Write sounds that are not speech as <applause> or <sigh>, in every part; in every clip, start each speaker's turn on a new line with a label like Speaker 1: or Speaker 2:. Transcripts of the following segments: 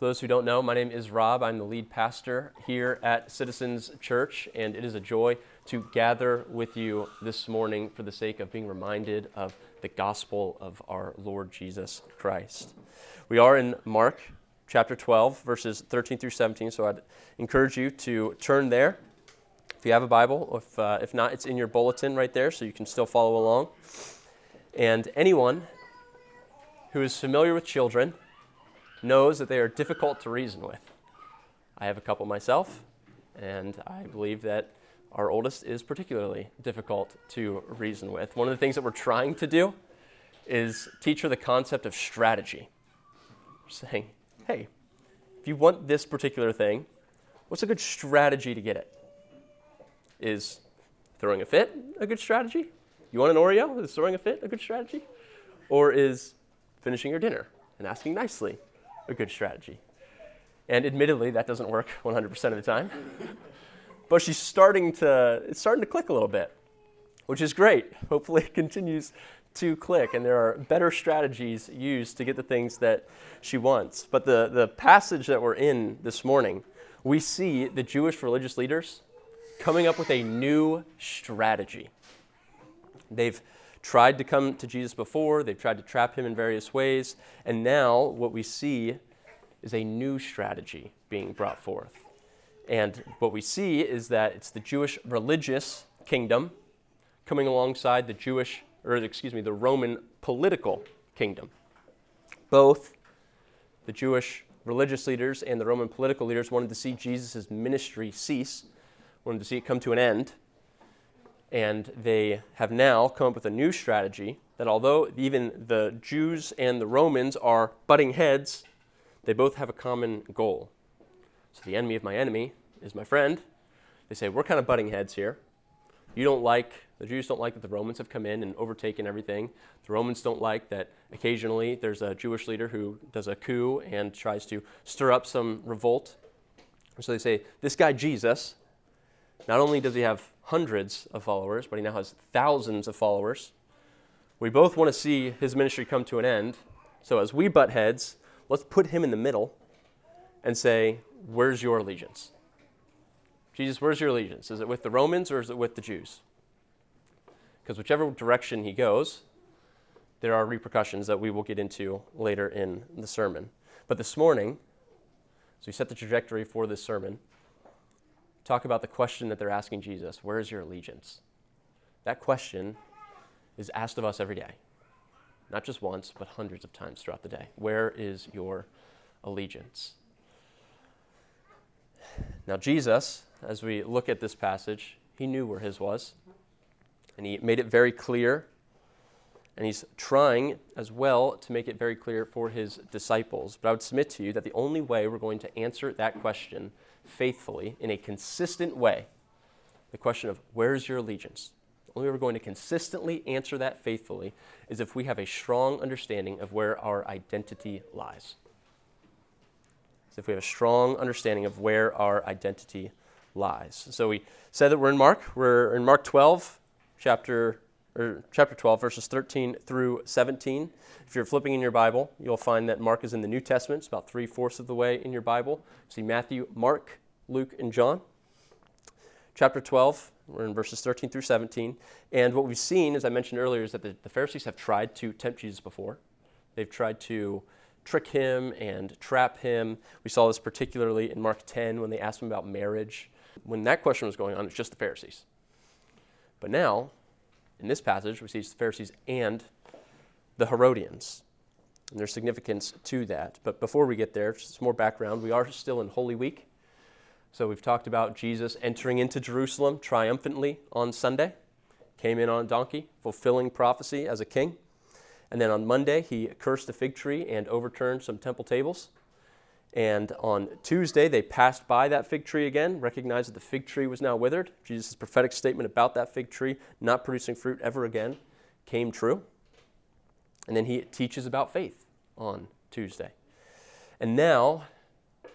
Speaker 1: For those who don't know, my name is Rob. I'm the lead pastor here at Citizens Church, and it is a joy to gather with you this morning for the sake of being reminded of the gospel of our Lord Jesus Christ. We are in Mark chapter 12, verses 13 through 17, so I'd encourage you to turn there. If you have a Bible, if, uh, if not, it's in your bulletin right there, so you can still follow along. And anyone who is familiar with children, knows that they are difficult to reason with. I have a couple myself, and I believe that our oldest is particularly difficult to reason with. One of the things that we're trying to do is teach her the concept of strategy. We're saying, hey, if you want this particular thing, what's a good strategy to get it? Is throwing a fit a good strategy? You want an Oreo? Is throwing a fit a good strategy? Or is finishing your dinner and asking nicely a good strategy. And admittedly, that doesn't work <laughs> 100% of the time. but she's starting to, it's starting to click a little bit, which is great. Hopefully, it continues to click, and there are better strategies used to get the things that she wants. But the, the passage that we're in this morning, we see the Jewish religious leaders coming up with a new strategy. They've tried to come to Jesus before, they've tried to trap him in various ways, and now what we see is a new strategy being brought forth. And what we see is that it's the Jewish religious kingdom coming alongside the Jewish, or excuse me, the Roman political kingdom. Both the Jewish religious leaders and the Roman political leaders wanted to see Jesus' ministry cease, wanted to see it come to an end. And they have now come up with a new strategy that although even the Jews and the Romans are butting heads, they both have a common goal. So the enemy of my enemy is my friend. They say, We're kind of butting heads here. You don't like, the Jews don't like that the Romans have come in and overtaken everything. The Romans don't like that occasionally there's a Jewish leader who does a coup and tries to stir up some revolt. So they say, This guy, Jesus, not only does he have hundreds of followers, but he now has thousands of followers. We both want to see his ministry come to an end. So as we butt heads, let's put him in the middle and say, Where's your allegiance? Jesus, where's your allegiance? Is it with the Romans or is it with the Jews? Because whichever direction he goes, there are repercussions that we will get into later in the sermon. But this morning, so we set the trajectory for this sermon, talk about the question that they're asking Jesus Where is your allegiance? That question is asked of us every day, not just once, but hundreds of times throughout the day. Where is your allegiance? Now, Jesus, as we look at this passage, he knew where his was, and he made it very clear. And he's trying as well to make it very clear for his disciples. But I would submit to you that the only way we're going to answer that question faithfully in a consistent way the question of where's your allegiance? The only way we're going to consistently answer that faithfully is if we have a strong understanding of where our identity lies. So if we have a strong understanding of where our identity lies. So we said that we're in Mark. We're in Mark 12, chapter or chapter 12, verses 13 through 17. If you're flipping in your Bible, you'll find that Mark is in the New Testament. It's about three fourths of the way in your Bible. See Matthew, Mark, Luke, and John. Chapter 12, we're in verses 13 through 17. And what we've seen, as I mentioned earlier, is that the, the Pharisees have tried to tempt Jesus before. They've tried to trick him and trap him. We saw this particularly in Mark 10 when they asked him about marriage. When that question was going on, it's just the Pharisees. But now, in this passage, we see the Pharisees and the Herodians. And there's significance to that. But before we get there, just some more background. We are still in Holy Week. So we've talked about Jesus entering into Jerusalem triumphantly on Sunday, came in on a donkey, fulfilling prophecy as a king. And then on Monday, he cursed a fig tree and overturned some temple tables. And on Tuesday, they passed by that fig tree again, recognized that the fig tree was now withered. Jesus' prophetic statement about that fig tree not producing fruit ever again came true. And then he teaches about faith on Tuesday. And now,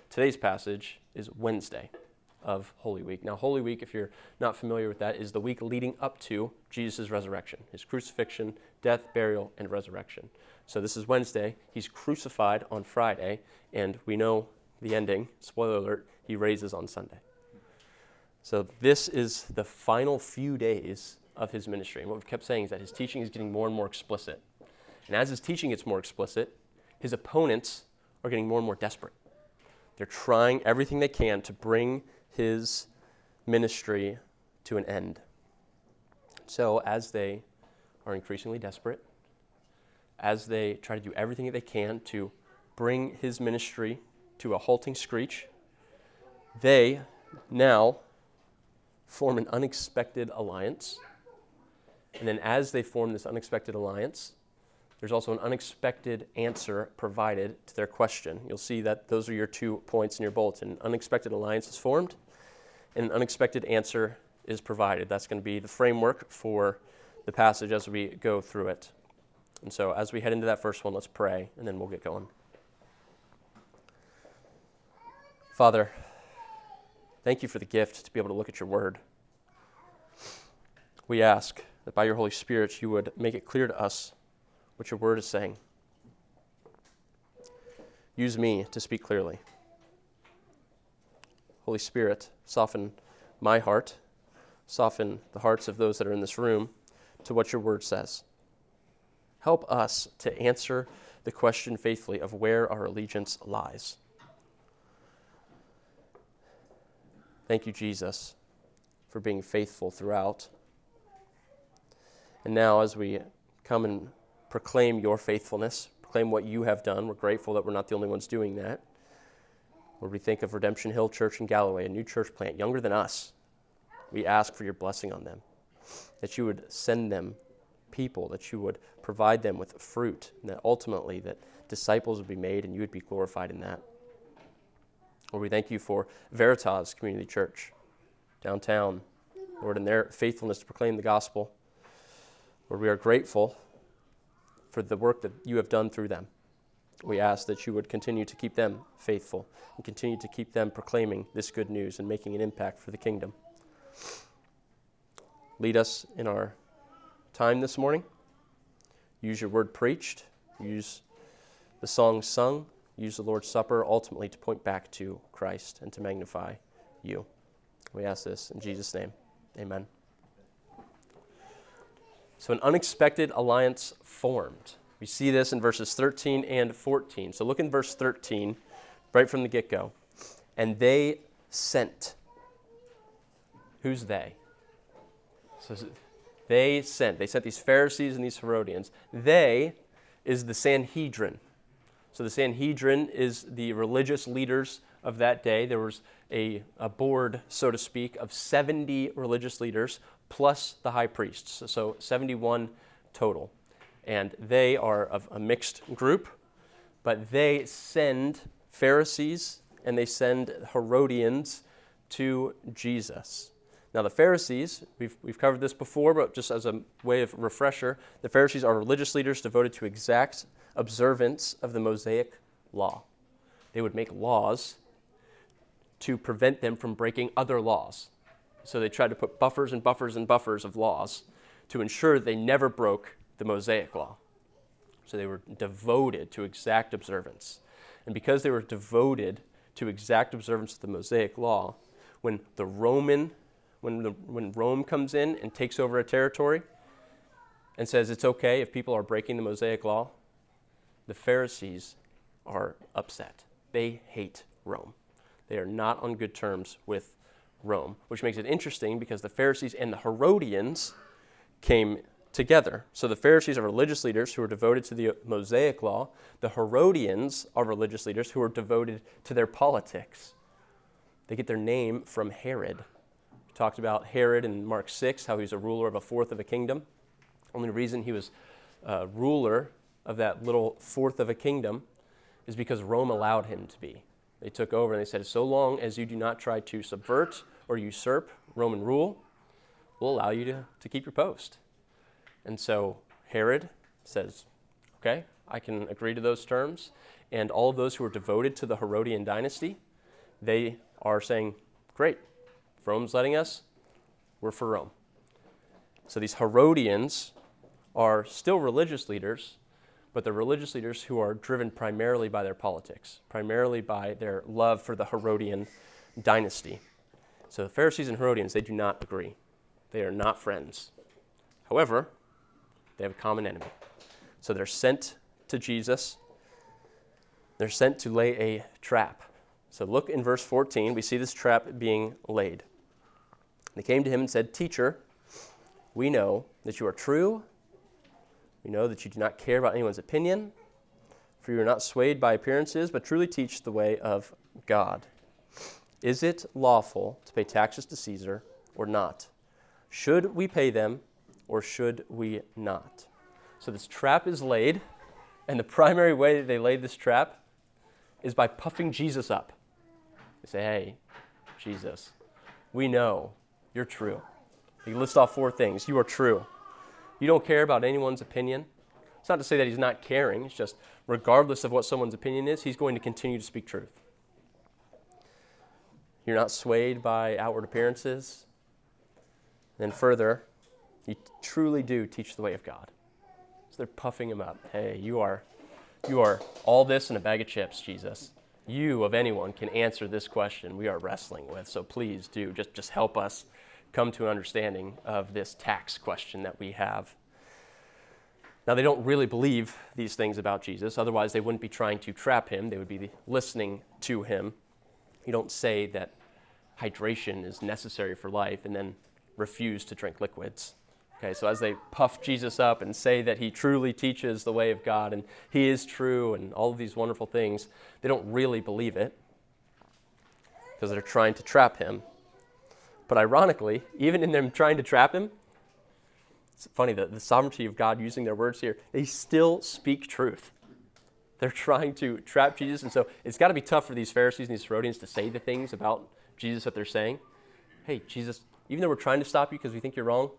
Speaker 1: today's passage is Wednesday of Holy Week. Now, Holy Week, if you're not familiar with that, is the week leading up to Jesus' resurrection, his crucifixion, death, burial, and resurrection. So this is Wednesday. He's crucified on Friday, and we know the ending. Spoiler alert, he raises on Sunday. So this is the final few days of his ministry. And what we've kept saying is that his teaching is getting more and more explicit. And as his teaching gets more explicit, his opponents are getting more and more desperate. They're trying everything they can to bring his ministry to an end. So, as they are increasingly desperate, as they try to do everything that they can to bring his ministry to a halting screech, they now form an unexpected alliance. And then, as they form this unexpected alliance, there's also an unexpected answer provided to their question. You'll see that those are your two points in your bulletin. An unexpected alliance is formed, and an unexpected answer is provided. That's going to be the framework for the passage as we go through it. And so, as we head into that first one, let's pray, and then we'll get going. Father, thank you for the gift to be able to look at your word. We ask that by your Holy Spirit, you would make it clear to us what your word is saying. Use me to speak clearly. Holy Spirit, soften my heart, soften the hearts of those that are in this room to what your word says. Help us to answer the question faithfully of where our allegiance lies. Thank you, Jesus, for being faithful throughout. And now, as we come and proclaim your faithfulness, proclaim what you have done, we're grateful that we're not the only ones doing that. Lord, we think of Redemption Hill Church in Galloway, a new church plant younger than us. We ask for your blessing on them, that you would send them people, that you would provide them with fruit, and that ultimately that disciples would be made and you would be glorified in that. Lord, we thank you for Veritas Community Church downtown, Lord, in their faithfulness to proclaim the gospel. Lord, we are grateful for the work that you have done through them. We ask that you would continue to keep them faithful and continue to keep them proclaiming this good news and making an impact for the kingdom. Lead us in our time this morning. Use your word preached, use the song sung, use the Lord's Supper ultimately to point back to Christ and to magnify you. We ask this in Jesus' name. Amen. So, an unexpected alliance formed. We see this in verses 13 and 14. So, look in verse 13, right from the get go. And they sent. Who's they? So they sent. They sent these Pharisees and these Herodians. They is the Sanhedrin. So the Sanhedrin is the religious leaders of that day. There was a, a board, so to speak, of 70 religious leaders plus the high priests. So 71 total. And they are of a mixed group, but they send Pharisees and they send Herodians to Jesus. Now, the Pharisees, we've, we've covered this before, but just as a way of refresher, the Pharisees are religious leaders devoted to exact observance of the Mosaic law. They would make laws to prevent them from breaking other laws. So they tried to put buffers and buffers and buffers of laws to ensure they never broke the Mosaic law. So they were devoted to exact observance. And because they were devoted to exact observance of the Mosaic law, when the Roman when, the, when Rome comes in and takes over a territory and says it's okay if people are breaking the Mosaic law, the Pharisees are upset. They hate Rome. They are not on good terms with Rome, which makes it interesting because the Pharisees and the Herodians came together. So the Pharisees are religious leaders who are devoted to the Mosaic law. The Herodians are religious leaders who are devoted to their politics. They get their name from Herod, talked about Herod in Mark 6, how he was a ruler of a fourth of a kingdom. Only reason he was a ruler of that little fourth of a kingdom is because Rome allowed him to be. They took over and they said, so long as you do not try to subvert or usurp Roman rule, we'll allow you to, to keep your post. And so Herod says, okay, I can agree to those terms. And all of those who are devoted to the Herodian dynasty, they are saying, great, Rome's letting us, we're for Rome. So these Herodians are still religious leaders, but they're religious leaders who are driven primarily by their politics, primarily by their love for the Herodian dynasty. So the Pharisees and Herodians, they do not agree. They are not friends. However, they have a common enemy. So they're sent to Jesus. They're sent to lay a trap. So look in verse 14. We see this trap being laid. They came to him and said, Teacher, we know that you are true. We know that you do not care about anyone's opinion, for you are not swayed by appearances, but truly teach the way of God. Is it lawful to pay taxes to Caesar or not? Should we pay them or should we not? So this trap is laid, and the primary way that they laid this trap is by puffing Jesus up. They say, Hey, Jesus, we know you're true. He lists off four things. You are true. You don't care about anyone's opinion. It's not to say that he's not caring, it's just regardless of what someone's opinion is, he's going to continue to speak truth. You're not swayed by outward appearances. And further, you truly do teach the way of God. So they're puffing him up. Hey, you are, you are all this in a bag of chips, Jesus. You, of anyone, can answer this question we are wrestling with. So please do just, just help us come to an understanding of this tax question that we have. Now, they don't really believe these things about Jesus, otherwise, they wouldn't be trying to trap him, they would be listening to him. You don't say that hydration is necessary for life and then refuse to drink liquids. Okay, so as they puff Jesus up and say that he truly teaches the way of God and he is true and all of these wonderful things, they don't really believe it because they're trying to trap him. But ironically, even in them trying to trap him, it's funny that the sovereignty of God using their words here, they still speak truth. They're trying to trap Jesus, and so it's got to be tough for these Pharisees and these Herodians to say the things about Jesus that they're saying. Hey, Jesus, even though we're trying to stop you because we think you're wrong,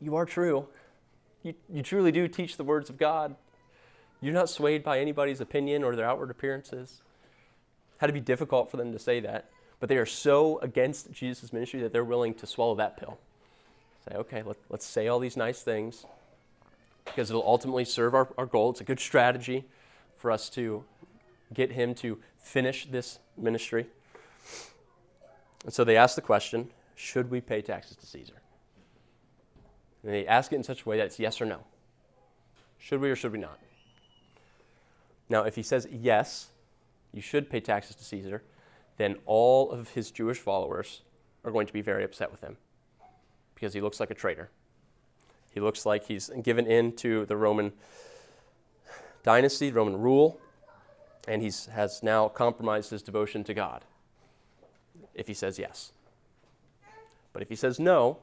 Speaker 1: you are true. You, you truly do teach the words of God. You're not swayed by anybody's opinion or their outward appearances. Had to be difficult for them to say that, but they are so against Jesus' ministry that they're willing to swallow that pill. Say, okay, let, let's say all these nice things because it'll ultimately serve our, our goal. It's a good strategy for us to get him to finish this ministry. And so they ask the question should we pay taxes to Caesar? And they ask it in such a way that it's yes or no. Should we or should we not? Now, if he says yes, you should pay taxes to Caesar, then all of his Jewish followers are going to be very upset with him because he looks like a traitor. He looks like he's given in to the Roman dynasty, Roman rule, and he has now compromised his devotion to God if he says yes. But if he says no,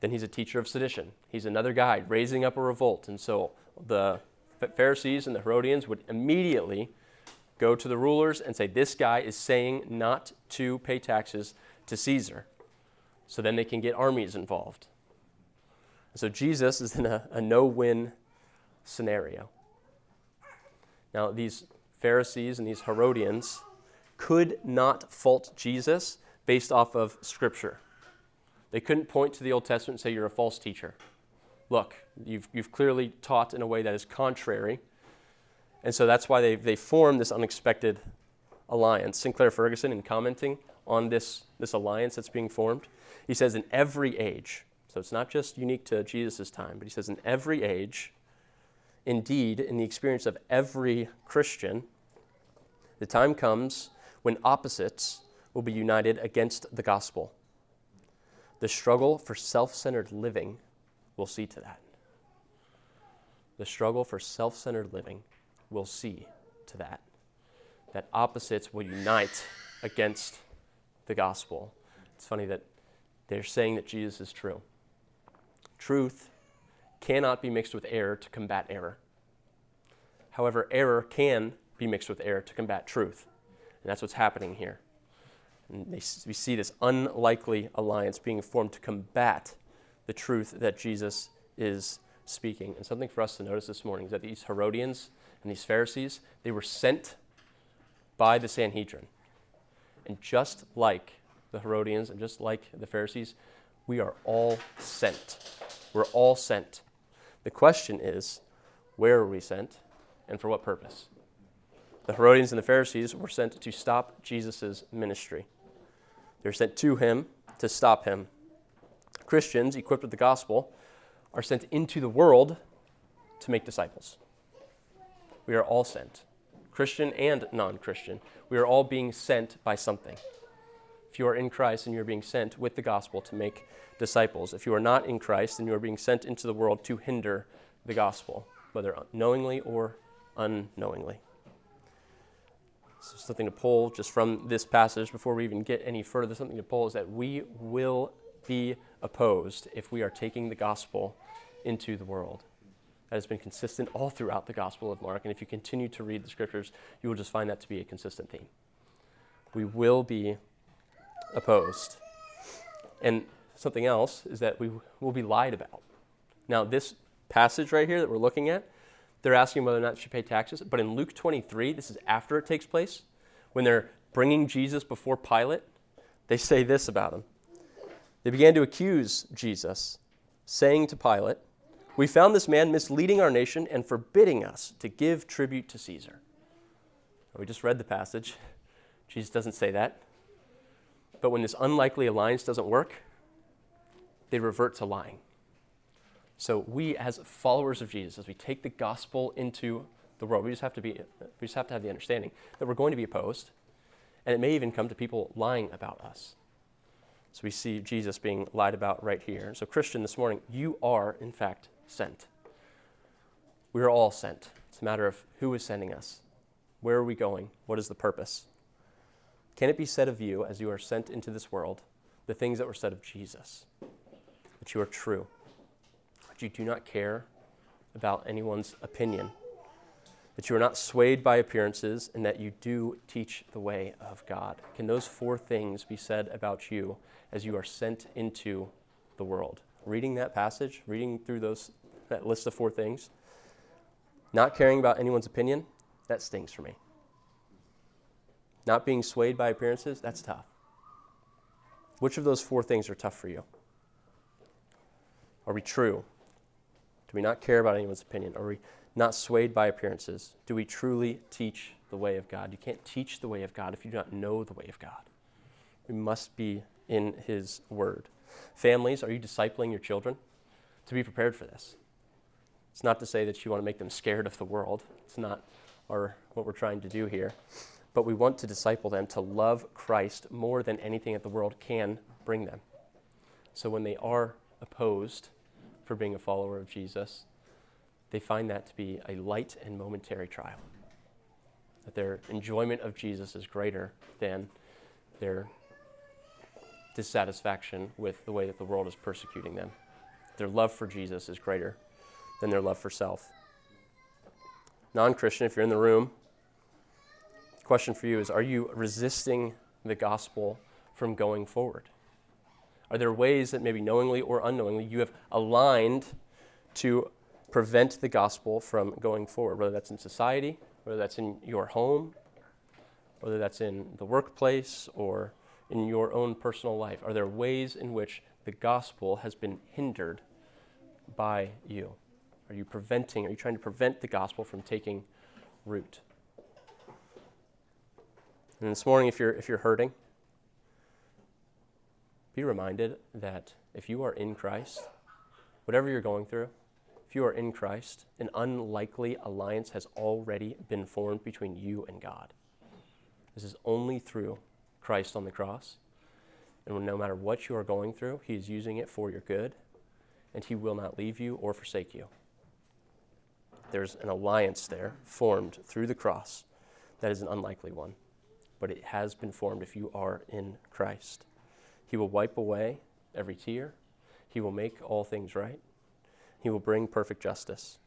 Speaker 1: then he's a teacher of sedition. He's another guy raising up a revolt. And so the Pharisees and the Herodians would immediately go to the rulers and say, This guy is saying not to pay taxes to Caesar. So then they can get armies involved. So Jesus is in a, a no win scenario. Now, these Pharisees and these Herodians could not fault Jesus based off of Scripture. They couldn't point to the Old Testament and say, You're a false teacher. Look, you've, you've clearly taught in a way that is contrary. And so that's why they, they formed this unexpected alliance. Sinclair Ferguson, in commenting on this, this alliance that's being formed, he says, In every age, so it's not just unique to Jesus' time, but he says, In every age, indeed, in the experience of every Christian, the time comes when opposites will be united against the gospel. The struggle for self centered living will see to that. The struggle for self centered living will see to that. That opposites will unite against the gospel. It's funny that they're saying that Jesus is true. Truth cannot be mixed with error to combat error. However, error can be mixed with error to combat truth. And that's what's happening here. And they, we see this unlikely alliance being formed to combat the truth that Jesus is speaking. And something for us to notice this morning is that these Herodians and these Pharisees, they were sent by the Sanhedrin. And just like the Herodians and just like the Pharisees, we are all sent. We're all sent. The question is, Where are we sent? And for what purpose? The Herodians and the Pharisees were sent to stop Jesus' ministry. They're sent to him to stop him. Christians, equipped with the gospel, are sent into the world to make disciples. We are all sent, Christian and non Christian. We are all being sent by something. If you are in Christ and you are being sent with the gospel to make disciples. If you are not in Christ, then you are being sent into the world to hinder the gospel, whether knowingly or unknowingly. So something to pull just from this passage before we even get any further, something to pull is that we will be opposed if we are taking the gospel into the world. That has been consistent all throughout the Gospel of Mark, and if you continue to read the scriptures, you will just find that to be a consistent theme. We will be opposed. And something else is that we will be lied about. Now, this passage right here that we're looking at, they're asking whether or not she should pay taxes. But in Luke 23, this is after it takes place, when they're bringing Jesus before Pilate, they say this about him. They began to accuse Jesus, saying to Pilate, We found this man misleading our nation and forbidding us to give tribute to Caesar. We just read the passage. Jesus doesn't say that. But when this unlikely alliance doesn't work, they revert to lying. So we, as followers of Jesus, as we take the gospel into the world, we just have to be, we just have to have the understanding that we're going to be opposed, and it may even come to people lying about us. So we see Jesus being lied about right here. So, Christian, this morning, you are, in fact, sent. We are all sent. It's a matter of who is sending us. Where are we going? What is the purpose? Can it be said of you, as you are sent into this world, the things that were said of Jesus? That you are true, that you do not care about anyone's opinion, that you are not swayed by appearances, and that you do teach the way of God. Can those four things be said about you as you are sent into the world? Reading that passage, reading through those, that list of four things, not caring about anyone's opinion, that stings for me. Not being swayed by appearances, that's tough. Which of those four things are tough for you? Are we true? Do we not care about anyone's opinion? Are we not swayed by appearances? Do we truly teach the way of God? You can't teach the way of God if you do not know the way of God. We must be in His Word. Families, are you discipling your children? To be prepared for this. It's not to say that you want to make them scared of the world. It's not our, what we're trying to do here. But we want to disciple them to love Christ more than anything that the world can bring them. So when they are opposed for being a follower of Jesus, they find that to be a light and momentary trial. That their enjoyment of Jesus is greater than their dissatisfaction with the way that the world is persecuting them. Their love for Jesus is greater than their love for self. Non Christian, if you're in the room, question for you is Are you resisting the gospel from going forward? Are there ways that maybe knowingly or unknowingly you have aligned to prevent the gospel from going forward, whether that's in society, whether that's in your home, whether that's in the workplace or in your own personal life? Are there ways in which the gospel has been hindered by you? Are you preventing, are you trying to prevent the gospel from taking root? And this morning, if you're, if you're hurting, be reminded that if you are in Christ, whatever you're going through, if you are in Christ, an unlikely alliance has already been formed between you and God. This is only through Christ on the cross. And no matter what you are going through, He is using it for your good, and He will not leave you or forsake you. There's an alliance there formed through the cross that is an unlikely one but it has been formed if you are in Christ. He will wipe away every tear, He will make all things right, He will bring perfect justice.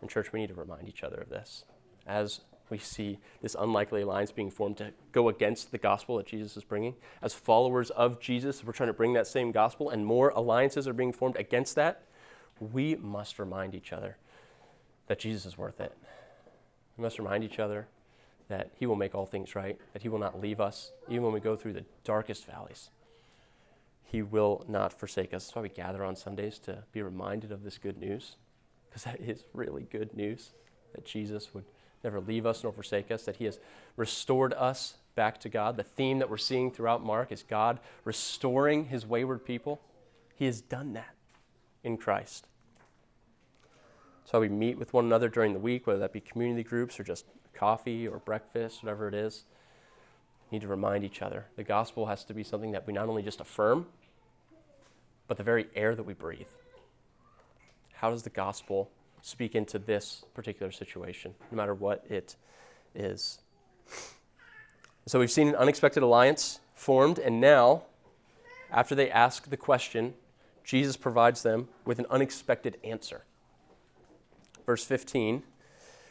Speaker 1: And, church, we need to remind each other of this. As we see this unlikely alliance being formed to go against the gospel that Jesus is bringing, as followers of Jesus, we're trying to bring that same gospel, and more alliances are being formed against that. We must remind each other that Jesus is worth it. We must remind each other that He will make all things right, that He will not leave us, even when we go through the darkest valleys. He will not forsake us. That's why we gather on Sundays to be reminded of this good news, because that is really good news that Jesus would never leave us nor forsake us, that He has restored us back to God. The theme that we're seeing throughout Mark is God restoring His wayward people. He has done that in Christ. So we meet with one another during the week, whether that be community groups or just coffee or breakfast, whatever it is. We need to remind each other. The gospel has to be something that we not only just affirm, but the very air that we breathe. How does the gospel speak into this particular situation, no matter what it is? So we've seen an unexpected alliance formed, and now, after they ask the question, Jesus provides them with an unexpected answer. Verse 15,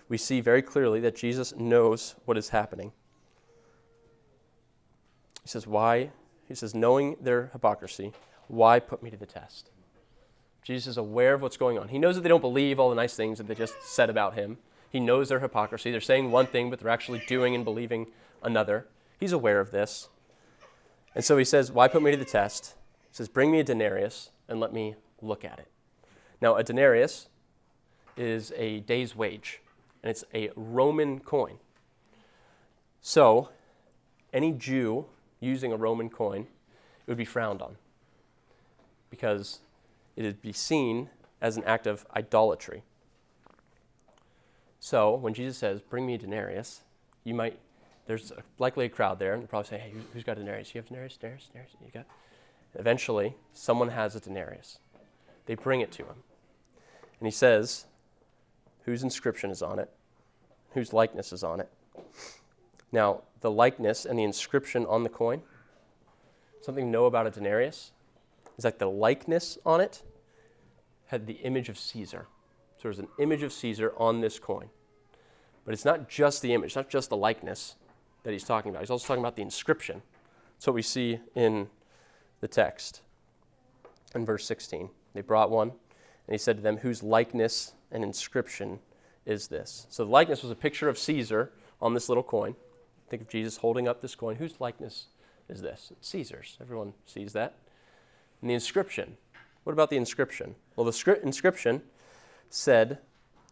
Speaker 1: we see very clearly that Jesus knows what is happening. He says, Why? He says, knowing their hypocrisy, why put me to the test? Jesus is aware of what's going on. He knows that they don't believe all the nice things that they just said about him. He knows their hypocrisy. They're saying one thing, but they're actually doing and believing another. He's aware of this. And so he says, Why put me to the test? He says, Bring me a denarius and let me look at it. Now, a denarius is a day's wage, and it's a Roman coin. So, any Jew using a Roman coin, it would be frowned on because it would be seen as an act of idolatry. So, when Jesus says, Bring me a denarius, you might, there's likely a crowd there, and probably say, Hey, who's got a denarius? You have denarius, denarius, denarius? You got? Eventually, someone has a denarius. They bring it to him. And he says, whose inscription is on it, whose likeness is on it. Now, the likeness and the inscription on the coin, something to know about a denarius is that the likeness on it had the image of Caesar. So there's an image of Caesar on this coin. But it's not just the image, not just the likeness that he's talking about. He's also talking about the inscription. That's what we see in the text in verse 16. They brought one, and he said to them, Whose likeness and inscription is this? So the likeness was a picture of Caesar on this little coin. Think of Jesus holding up this coin. Whose likeness is this? It's Caesar's. Everyone sees that. And the inscription. What about the inscription? Well, the scri- inscription said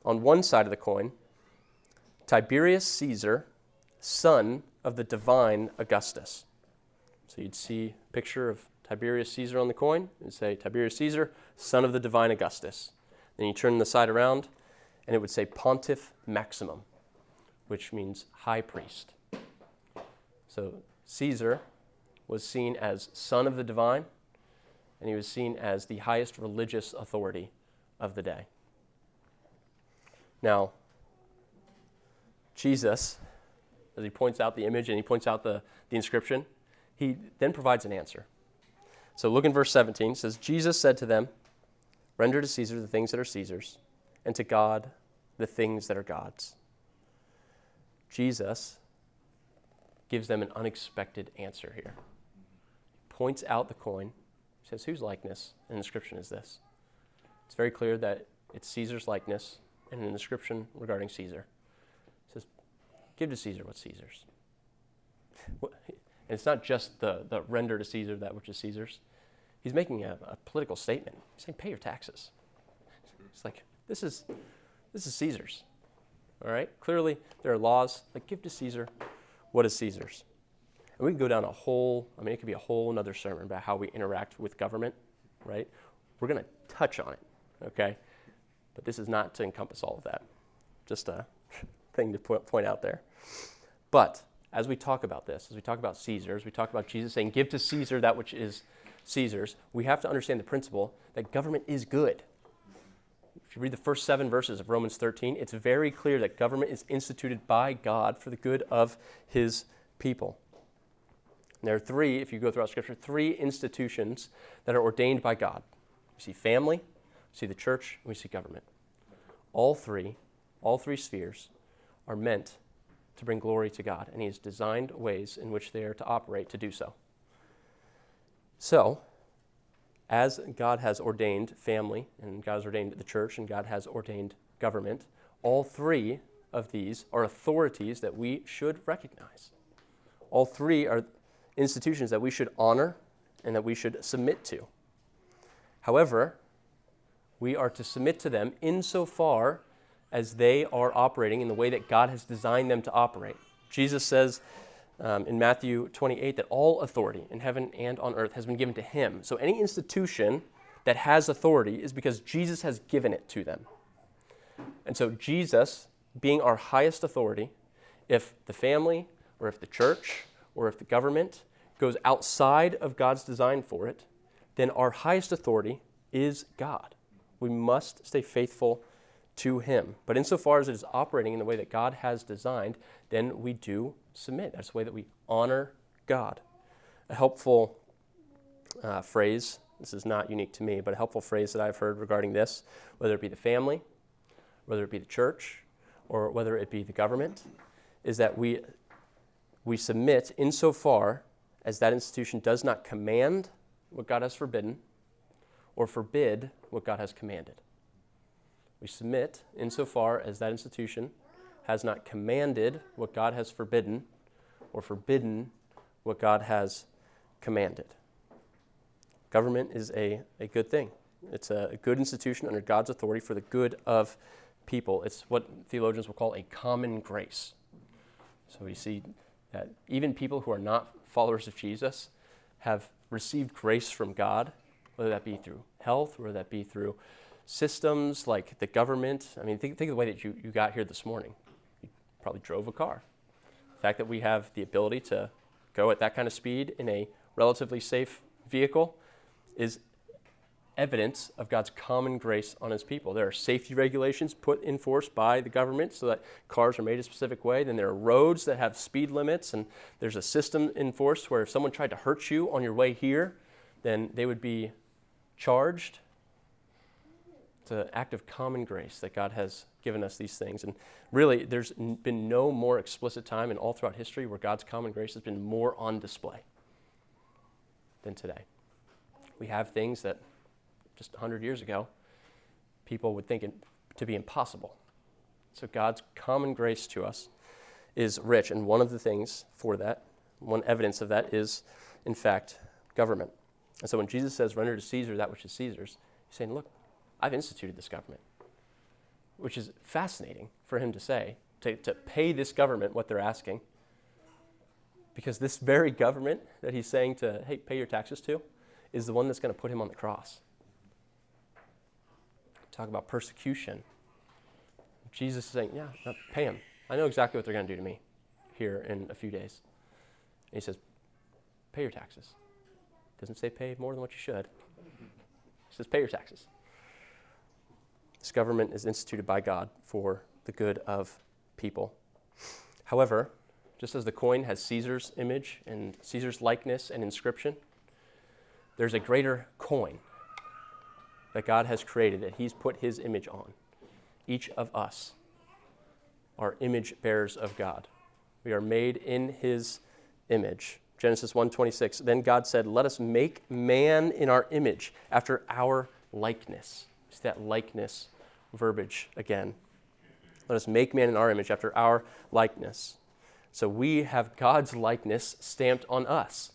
Speaker 1: on one side of the coin, Tiberius Caesar, son of the divine Augustus. So you'd see a picture of Tiberius Caesar on the coin and say Tiberius Caesar, son of the divine Augustus. Then you turn the side around and it would say Pontiff Maximum, which means high priest. So Caesar was seen as son of the divine, and he was seen as the highest religious authority of the day. Now, Jesus, as he points out the image and he points out the, the inscription, he then provides an answer. So look in verse 17. It says, Jesus said to them, Render to Caesar the things that are Caesar's, and to God the things that are God's. Jesus gives them an unexpected answer here. He points out the coin, says, Whose likeness and inscription is this? It's very clear that it's Caesar's likeness and an inscription regarding Caesar. Says, Give to Caesar what's Caesar's. And it's not just the, the render to Caesar that which is Caesar's. He's making a, a political statement. He's saying, pay your taxes. It's like, this is, this is Caesar's. All right? Clearly, there are laws like give to Caesar what is Caesar's. And we can go down a whole, I mean, it could be a whole other sermon about how we interact with government, right? We're going to touch on it, okay? But this is not to encompass all of that. Just a <laughs> thing to point out there. But as we talk about this, as we talk about Caesar, as we talk about Jesus saying, give to Caesar that which is Caesar's, we have to understand the principle that government is good. If you read the first seven verses of Romans 13, it's very clear that government is instituted by God for the good of his people. And there are three, if you go throughout Scripture, three institutions that are ordained by God. We see family, we see the church, and we see government. All three, all three spheres, are meant to bring glory to God, and He has designed ways in which they are to operate to do so. So, as God has ordained family, and God has ordained the church, and God has ordained government, all three of these are authorities that we should recognize. All three are institutions that we should honor and that we should submit to. However, we are to submit to them insofar as they are operating in the way that God has designed them to operate. Jesus says um, in Matthew 28 that all authority in heaven and on earth has been given to him. So any institution that has authority is because Jesus has given it to them. And so, Jesus, being our highest authority, if the family or if the church or if the government goes outside of God's design for it, then our highest authority is God. We must stay faithful to Him. But insofar as it is operating in the way that God has designed, then we do submit. That's the way that we honor God. A helpful uh, phrase, this is not unique to me, but a helpful phrase that I've heard regarding this, whether it be the family, whether it be the church, or whether it be the government, is that we, we submit insofar as that institution does not command what God has forbidden or forbid what God has commanded. We submit insofar as that institution has not commanded what God has forbidden or forbidden what God has commanded. Government is a, a good thing. It's a, a good institution under God's authority for the good of people. It's what theologians will call a common grace. So we see that even people who are not followers of Jesus have received grace from God, whether that be through health, whether that be through systems like the government. I mean, think, think of the way that you, you got here this morning. You probably drove a car. The fact that we have the ability to go at that kind of speed in a relatively safe vehicle is evidence of God's common grace on his people. There are safety regulations put in force by the government so that cars are made a specific way. Then there are roads that have speed limits, and there's a system in force where if someone tried to hurt you on your way here, then they would be charged an act of common grace that God has given us these things. And really, there's been no more explicit time in all throughout history where God's common grace has been more on display than today. We have things that just 100 years ago people would think to be impossible. So God's common grace to us is rich. And one of the things for that, one evidence of that is, in fact, government. And so when Jesus says, render to Caesar that which is Caesar's, he's saying, look, I've instituted this government, which is fascinating for him to say, to, to pay this government what they're asking. Because this very government that he's saying to, hey, pay your taxes to, is the one that's going to put him on the cross. Talk about persecution. Jesus is saying, yeah, pay him. I know exactly what they're going to do to me here in a few days. And he says, pay your taxes. Doesn't say pay more than what you should. He says, pay your taxes. This government is instituted by God for the good of people. However, just as the coin has Caesar's image and Caesar's likeness and inscription, there's a greater coin that God has created that He's put His image on. Each of us are image bearers of God. We are made in His image. Genesis 1:26. Then God said, "Let us make man in our image, after our likeness." It's that likeness verbiage again. Let us make man in our image after our likeness. So we have God's likeness stamped on us.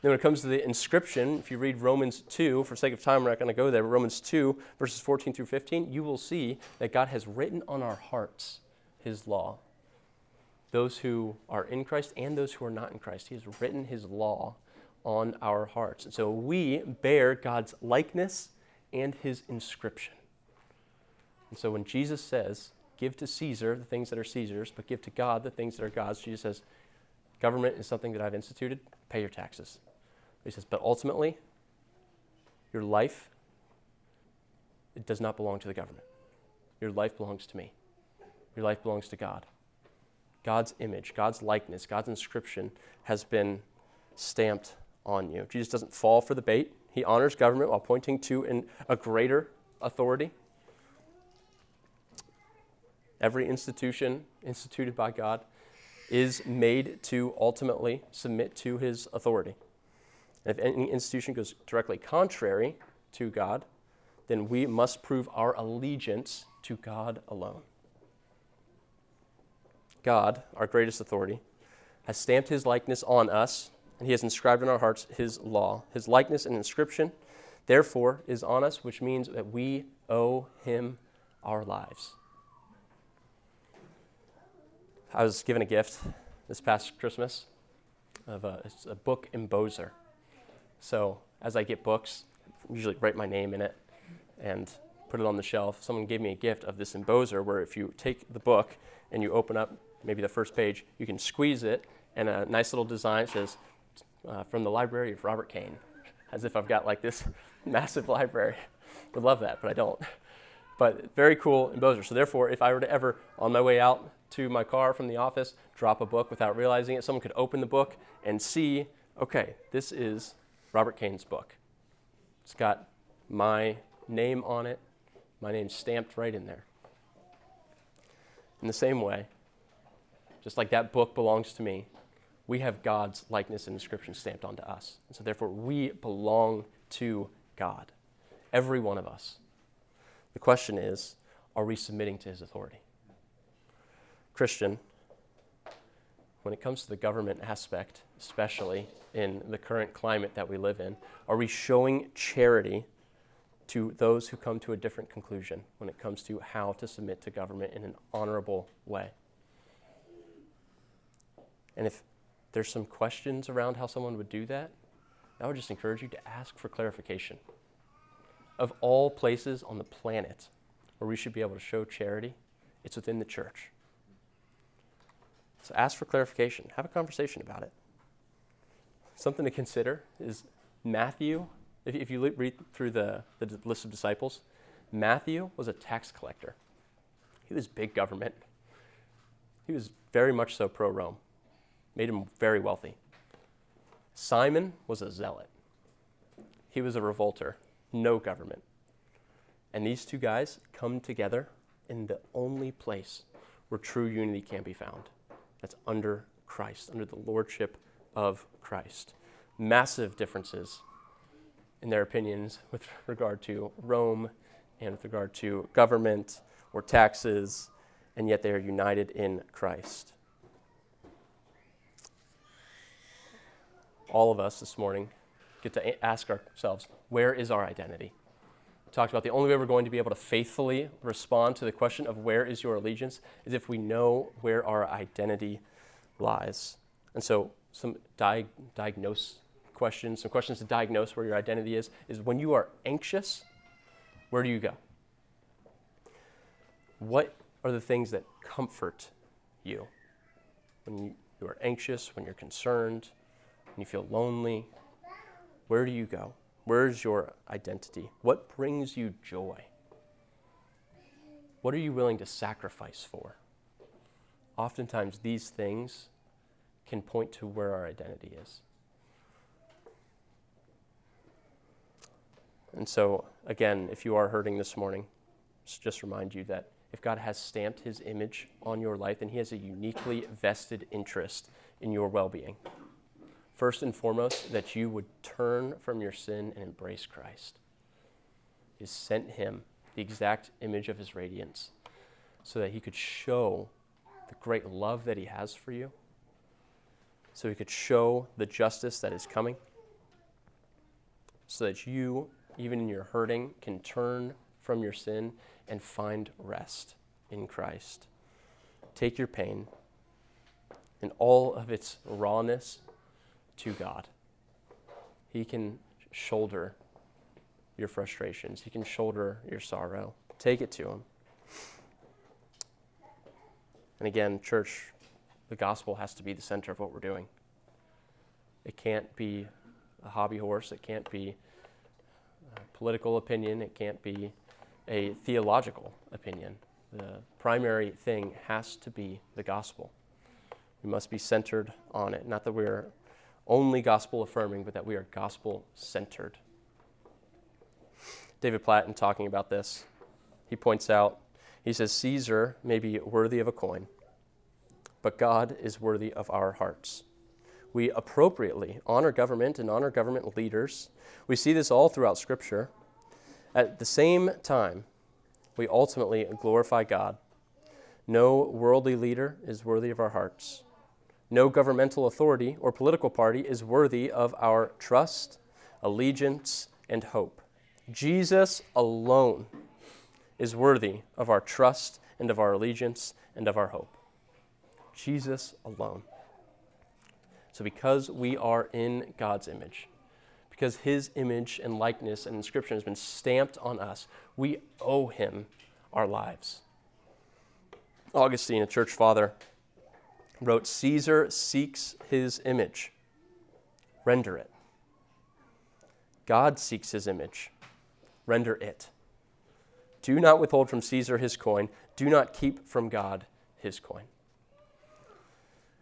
Speaker 1: Then, when it comes to the inscription, if you read Romans 2, for sake of time, we're not going to go there, Romans 2, verses 14 through 15, you will see that God has written on our hearts his law. Those who are in Christ and those who are not in Christ, he has written his law on our hearts. And so we bear God's likeness and his inscription. And so when Jesus says, give to Caesar the things that are Caesar's, but give to God the things that are God's, Jesus says, government is something that I've instituted, pay your taxes. He says, but ultimately, your life, it does not belong to the government. Your life belongs to me. Your life belongs to God. God's image, God's likeness, God's inscription has been stamped on you. Jesus doesn't fall for the bait. He honors government while pointing to an, a greater authority every institution instituted by God is made to ultimately submit to his authority. And if any institution goes directly contrary to God, then we must prove our allegiance to God alone. God, our greatest authority, has stamped his likeness on us, and he has inscribed in our hearts his law. His likeness and inscription, therefore, is on us, which means that we owe him our lives. I was given a gift this past Christmas of a, a book embosser. So as I get books, I usually write my name in it and put it on the shelf. Someone gave me a gift of this embosser where if you take the book and you open up maybe the first page, you can squeeze it and a nice little design says uh, from the library of Robert Kane, as if I've got like this <laughs> massive library. Would love that, but I don't. But very cool embosser. So therefore, if I were to ever, on my way out to my car from the office, drop a book without realizing it, someone could open the book and see, okay, this is Robert Kane's book. It's got my name on it, my name's stamped right in there. In the same way, just like that book belongs to me, we have God's likeness and inscription stamped onto us. And so therefore, we belong to God, every one of us. The question is are we submitting to his authority? Christian, when it comes to the government aspect, especially in the current climate that we live in, are we showing charity to those who come to a different conclusion when it comes to how to submit to government in an honorable way? And if there's some questions around how someone would do that, I would just encourage you to ask for clarification. Of all places on the planet where we should be able to show charity, it's within the church. So ask for clarification, have a conversation about it. Something to consider is Matthew, if, if you read through the, the list of disciples, Matthew was a tax collector. He was big government. He was very much so pro Rome, made him very wealthy. Simon was a zealot. He was a revolter, no government. And these two guys come together in the only place where true unity can be found that's under Christ, under the lordship of Christ. Massive differences in their opinions with <laughs> regard to Rome and with regard to government or taxes, and yet they are united in Christ. All of us this morning get to ask ourselves where is our identity? We talked about the only way we're going to be able to faithfully respond to the question of where is your allegiance is if we know where our identity lies. And so, some di- diagnose questions, some questions to diagnose where your identity is, is when you are anxious, where do you go? What are the things that comfort you? When you, you are anxious, when you're concerned, when you feel lonely, where do you go? Where's your identity? What brings you joy? What are you willing to sacrifice for? Oftentimes, these things can point to where our identity is. And so, again, if you are hurting this morning, just remind you that if God has stamped his image on your life, then he has a uniquely vested interest in your well being. First and foremost, that you would turn from your sin and embrace Christ. He sent him the exact image of his radiance so that he could show the great love that he has for you, so he could show the justice that is coming, so that you, even in your hurting, can turn from your sin and find rest in Christ. Take your pain in all of its rawness to God. He can shoulder your frustrations, He can shoulder your sorrow. Take it to Him. And again, church, the gospel has to be the center of what we're doing. It can't be a hobby horse, it can't be a political opinion, it can't be a theological opinion. The primary thing has to be the gospel. We must be centered on it. Not that we're only gospel affirming, but that we are gospel centered. David Platt, in talking about this, he points out, he says, Caesar may be worthy of a coin, but God is worthy of our hearts. We appropriately honor government and honor government leaders. We see this all throughout Scripture. At the same time, we ultimately glorify God. No worldly leader is worthy of our hearts. No governmental authority or political party is worthy of our trust, allegiance, and hope. Jesus alone is worthy of our trust and of our allegiance and of our hope. Jesus alone. So, because we are in God's image, because his image and likeness and inscription has been stamped on us, we owe him our lives. Augustine, a church father, wrote Caesar seeks his image, render it. God seeks his image, render it. Do not withhold from Caesar his coin, do not keep from God his coin.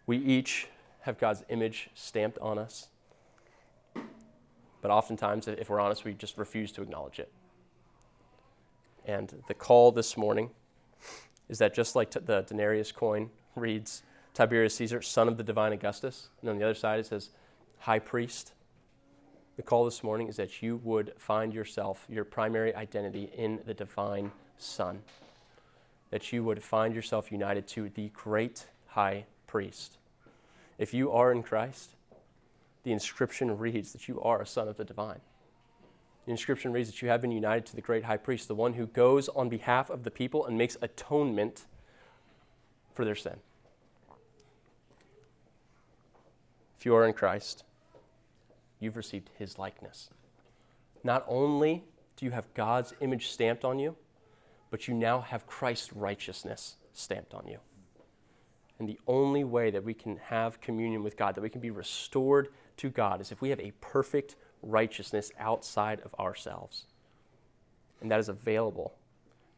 Speaker 1: We each have God's image stamped on us, but oftentimes, if we're honest, we just refuse to acknowledge it. And the call this morning is that just like the denarius coin reads, Tiberius Caesar, son of the divine Augustus. And on the other side it says, high priest. The call this morning is that you would find yourself, your primary identity in the divine Son. That you would find yourself united to the great high priest. If you are in Christ, the inscription reads that you are a son of the divine. The inscription reads that you have been united to the great high priest, the one who goes on behalf of the people and makes atonement for their sin. If you are in Christ, you've received his likeness. Not only do you have God's image stamped on you, but you now have Christ's righteousness stamped on you. And the only way that we can have communion with God, that we can be restored to God, is if we have a perfect righteousness outside of ourselves. And that is available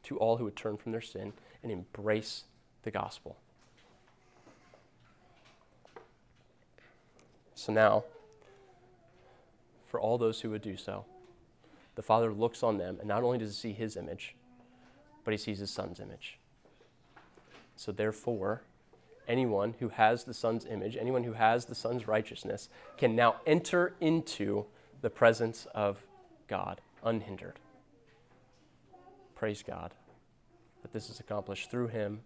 Speaker 1: to all who would turn from their sin and embrace the gospel. So now, for all those who would do so, the Father looks on them, and not only does he see his image, but he sees his Son's image. So therefore, anyone who has the Son's image, anyone who has the Son's righteousness, can now enter into the presence of God unhindered. Praise God that this is accomplished through him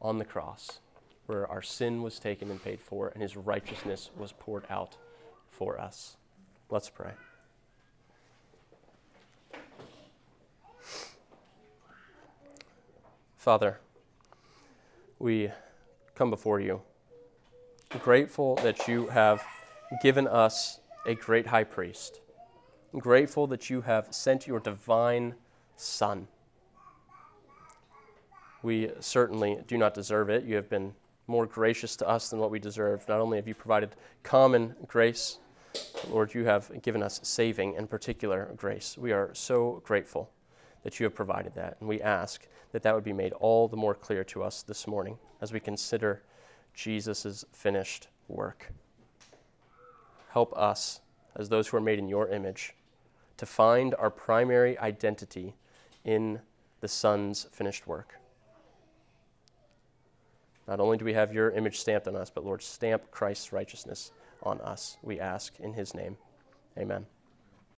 Speaker 1: on the cross where our sin was taken and paid for, and his righteousness was poured out for us. Let's pray. Father, we come before you, grateful that you have given us a great high priest, grateful that you have sent your divine Son. We certainly do not deserve it. You have been more gracious to us than what we deserve. Not only have you provided common grace, Lord, you have given us saving and particular grace. We are so grateful that you have provided that, and we ask that that would be made all the more clear to us this morning as we consider Jesus' finished work. Help us, as those who are made in your image, to find our primary identity in the Son's finished work. Not only do we have your image stamped on us, but Lord, stamp Christ's righteousness on us, we ask in his name. Amen.